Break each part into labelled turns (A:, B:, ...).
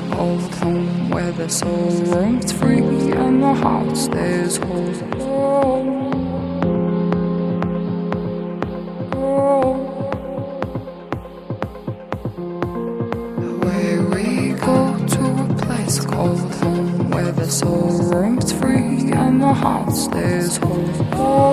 A: where the soul roams free and the heart stays whole. Away we go to a place called home where the soul roams free and the heart stays whole.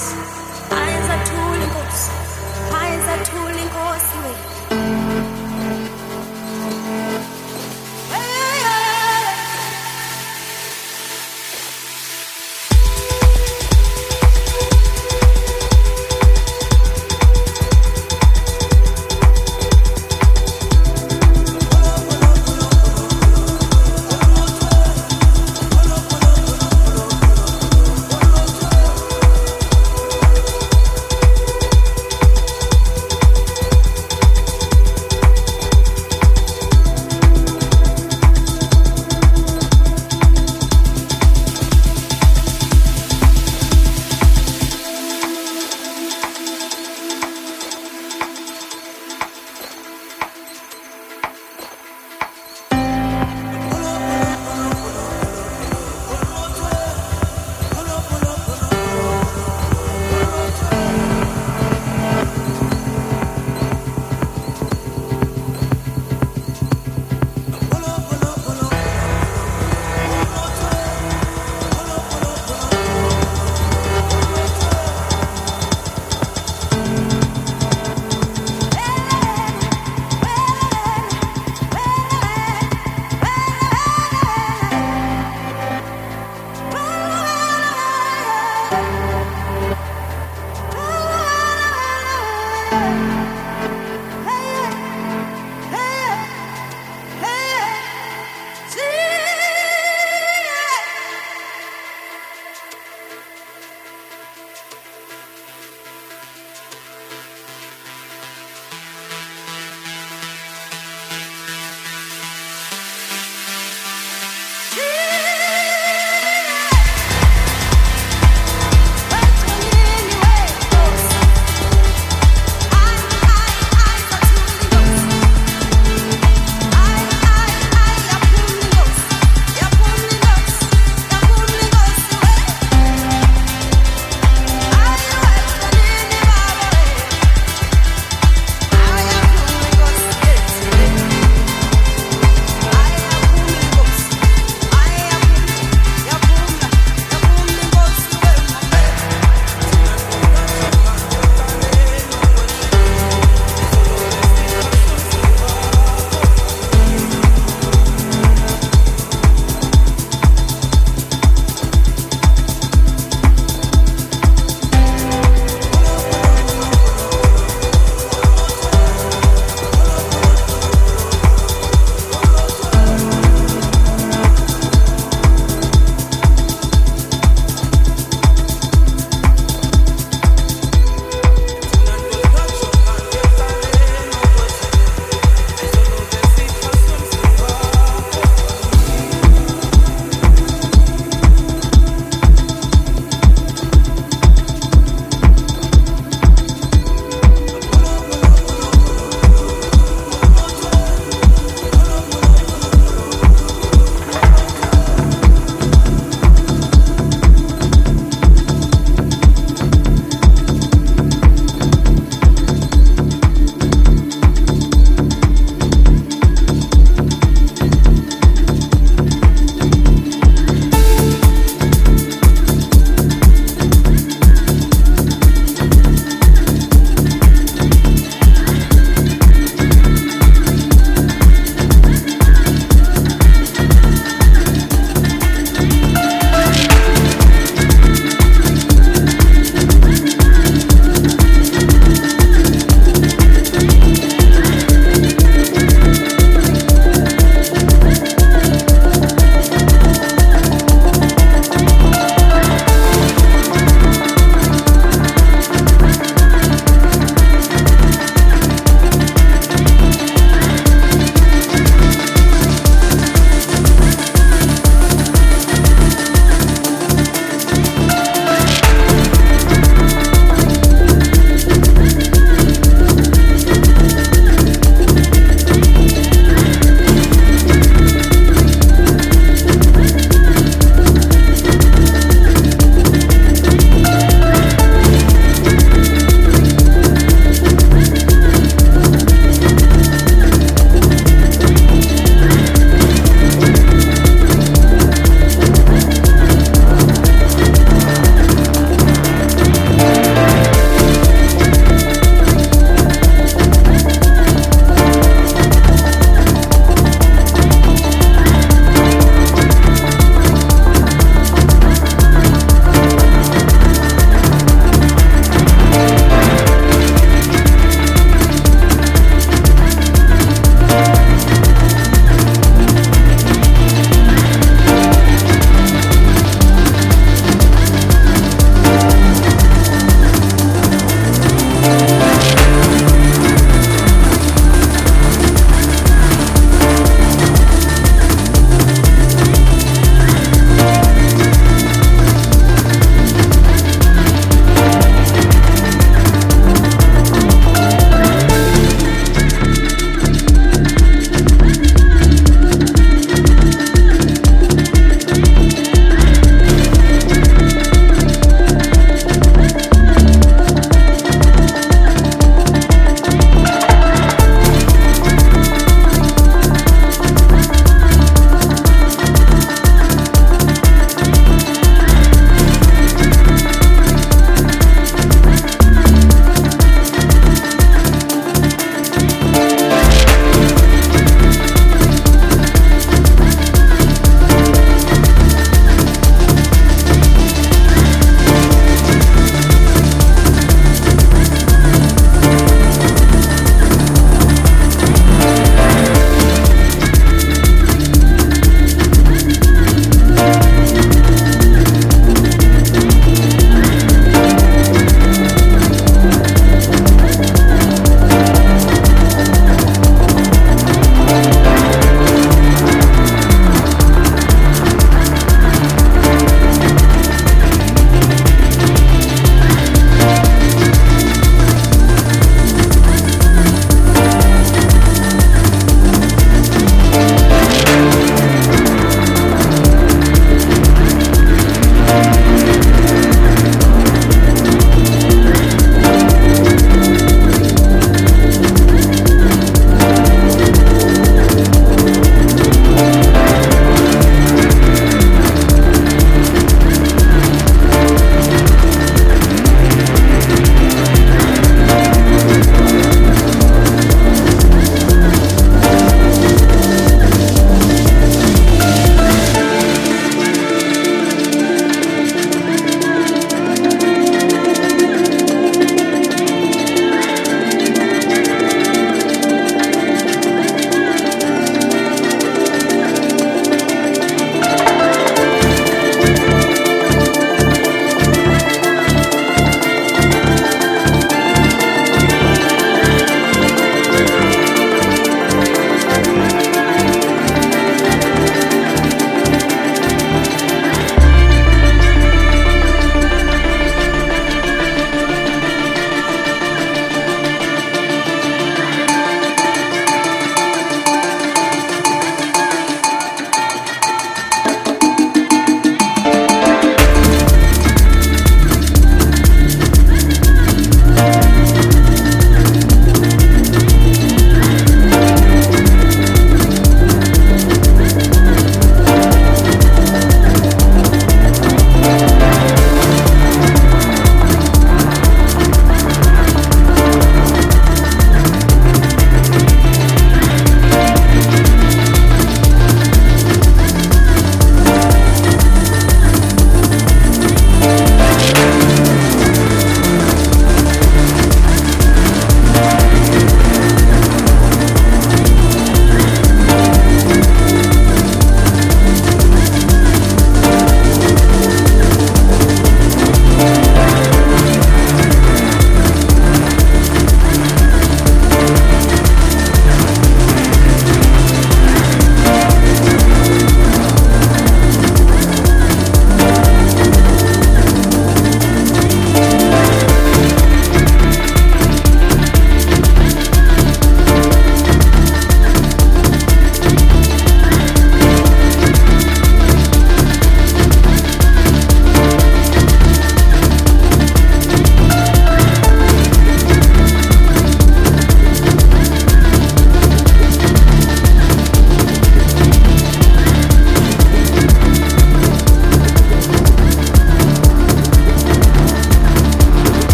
B: Inkosi,
C: ayenza thula inkosi, ayenza thula in
D: wethu.